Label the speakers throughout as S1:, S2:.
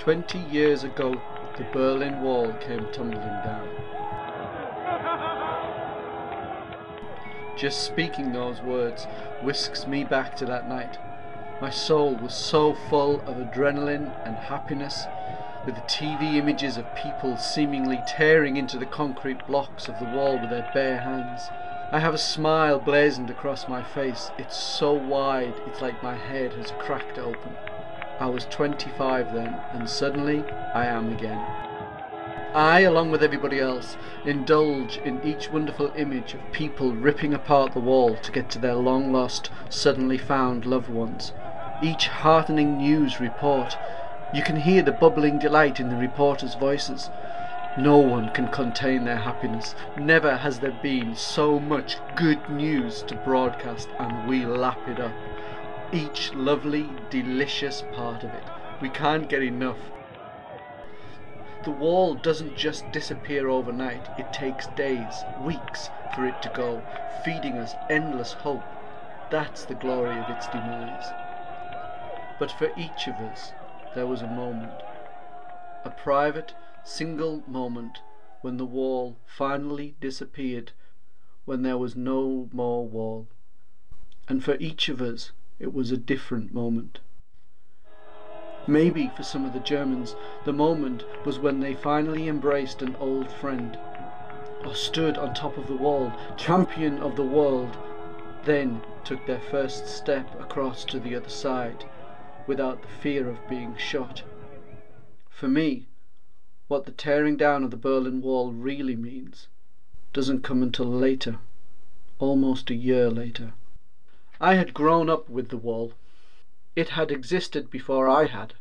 S1: Twenty years ago, the Berlin Wall came tumbling down. Just speaking those words whisks me back to that night. My soul was so full of adrenaline and happiness, with the TV images of people seemingly tearing into the concrete blocks of the wall with their bare hands. I have a smile blazoned across my face. It's so wide, it's like my head has cracked open. I was 25 then, and suddenly I am again. I, along with everybody else, indulge in each wonderful image of people ripping apart the wall to get to their long lost, suddenly found loved ones. Each heartening news report, you can hear the bubbling delight in the reporters' voices. No one can contain their happiness. Never has there been so much good news to broadcast, and we lap it up. Each lovely, delicious part of it. We can't get enough. The wall doesn't just disappear overnight, it takes days, weeks for it to go, feeding us endless hope. That's the glory of its demise. But for each of us, there was a moment, a private, single moment when the wall finally disappeared, when there was no more wall. And for each of us, it was a different moment. Maybe for some of the Germans, the moment was when they finally embraced an old friend, or stood on top of the wall, champion of the world, then took their first step across to the other side without the fear of being shot. For me, what the tearing down of the Berlin Wall really means doesn't come until later, almost a year later. I had grown up with the wall. It had existed before I had.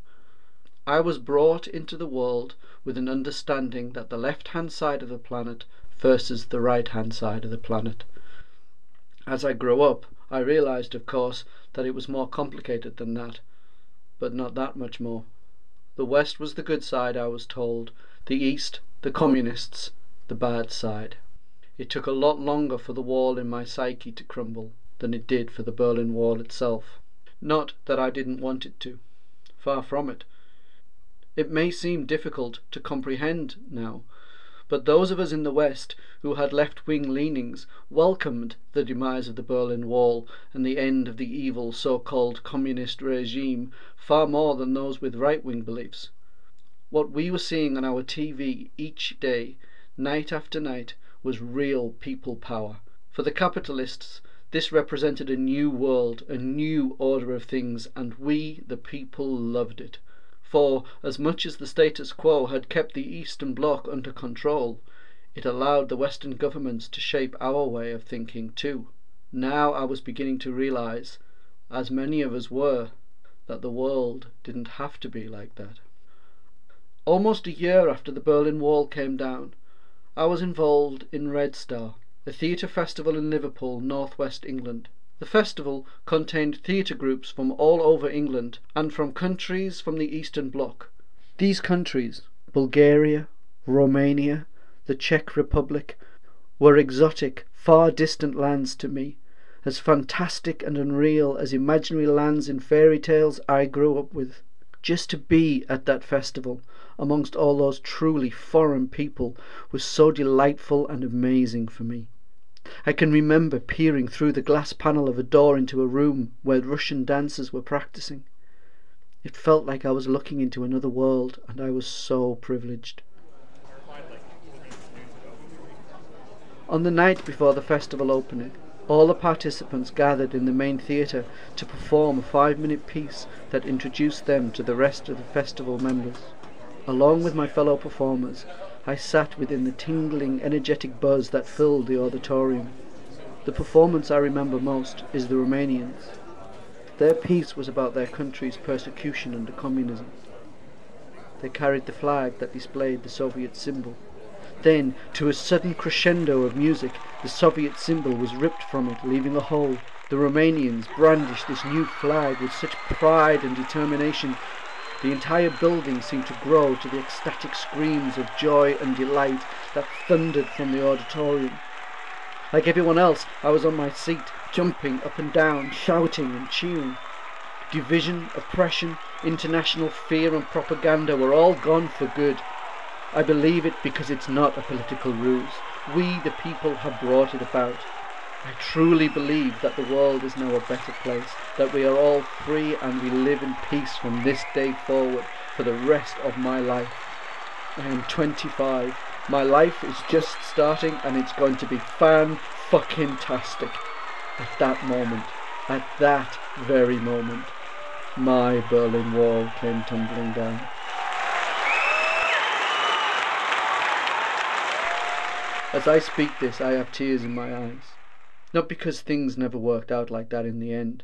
S1: I was brought into the world with an understanding that the left hand side of the planet versus the right hand side of the planet. As I grew up, I realized, of course, that it was more complicated than that, but not that much more. The West was the good side, I was told, the East, the Communists, the bad side. It took a lot longer for the wall in my psyche to crumble than it did for the Berlin Wall itself. Not that I didn't want it to. Far from it. It may seem difficult to comprehend now, but those of us in the West who had left wing leanings welcomed the demise of the Berlin Wall and the end of the evil so called communist regime far more than those with right wing beliefs. What we were seeing on our TV each day, night after night, was real people power. For the capitalists, this represented a new world, a new order of things, and we, the people, loved it. For, as much as the status quo had kept the Eastern Bloc under control, it allowed the Western governments to shape our way of thinking too. Now I was beginning to realize, as many of us were, that the world didn't have to be like that. Almost a year after the Berlin Wall came down, I was involved in Red Star a theatre festival in Liverpool, north west England. The festival contained theatre groups from all over England and from countries from the Eastern Bloc. These countries, Bulgaria, Romania, the Czech Republic, were exotic, far distant lands to me, as fantastic and unreal as imaginary lands in fairy tales I grew up with. Just to be at that festival, amongst all those truly foreign people, was so delightful and amazing for me. I can remember peering through the glass panel of a door into a room where Russian dancers were practicing. It felt like I was looking into another world, and I was so privileged. On the night before the festival opening, all the participants gathered in the main theatre to perform a five minute piece that introduced them to the rest of the festival members. Along with my fellow performers, I sat within the tingling, energetic buzz that filled the auditorium. The performance I remember most is the Romanians. Their piece was about their country's persecution under communism. They carried the flag that displayed the Soviet symbol. Then, to a sudden crescendo of music, the Soviet symbol was ripped from it, leaving a hole. The Romanians brandished this new flag with such pride and determination the entire building seemed to grow to the ecstatic screams of joy and delight that thundered from the auditorium. Like everyone else, I was on my seat, jumping up and down, shouting and cheering. division, oppression, international fear and propaganda were all gone for good. I believe it because it's not a political ruse. We, the people, have brought it about. I truly believe that the world is now a better place, that we are all free and we live in peace from this day forward for the rest of my life. I am 25. My life is just starting and it's going to be fan fucking tastic. At that moment, at that very moment, my Berlin Wall came tumbling down. As I speak this, I have tears in my eyes. Not because things never worked out like that in the end.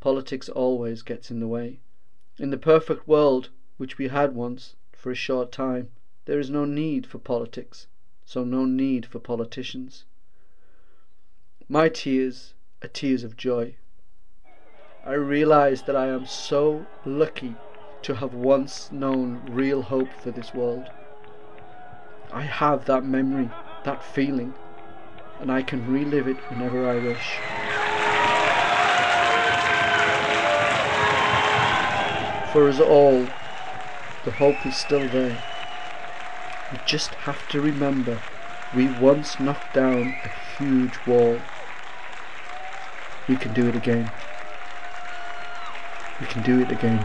S1: Politics always gets in the way. In the perfect world, which we had once, for a short time, there is no need for politics, so no need for politicians. My tears are tears of joy. I realize that I am so lucky to have once known real hope for this world. I have that memory, that feeling, and I can relive it whenever I wish. For us all, the hope is still there. We just have to remember we once knocked down a huge wall. We can do it again. We can do it again.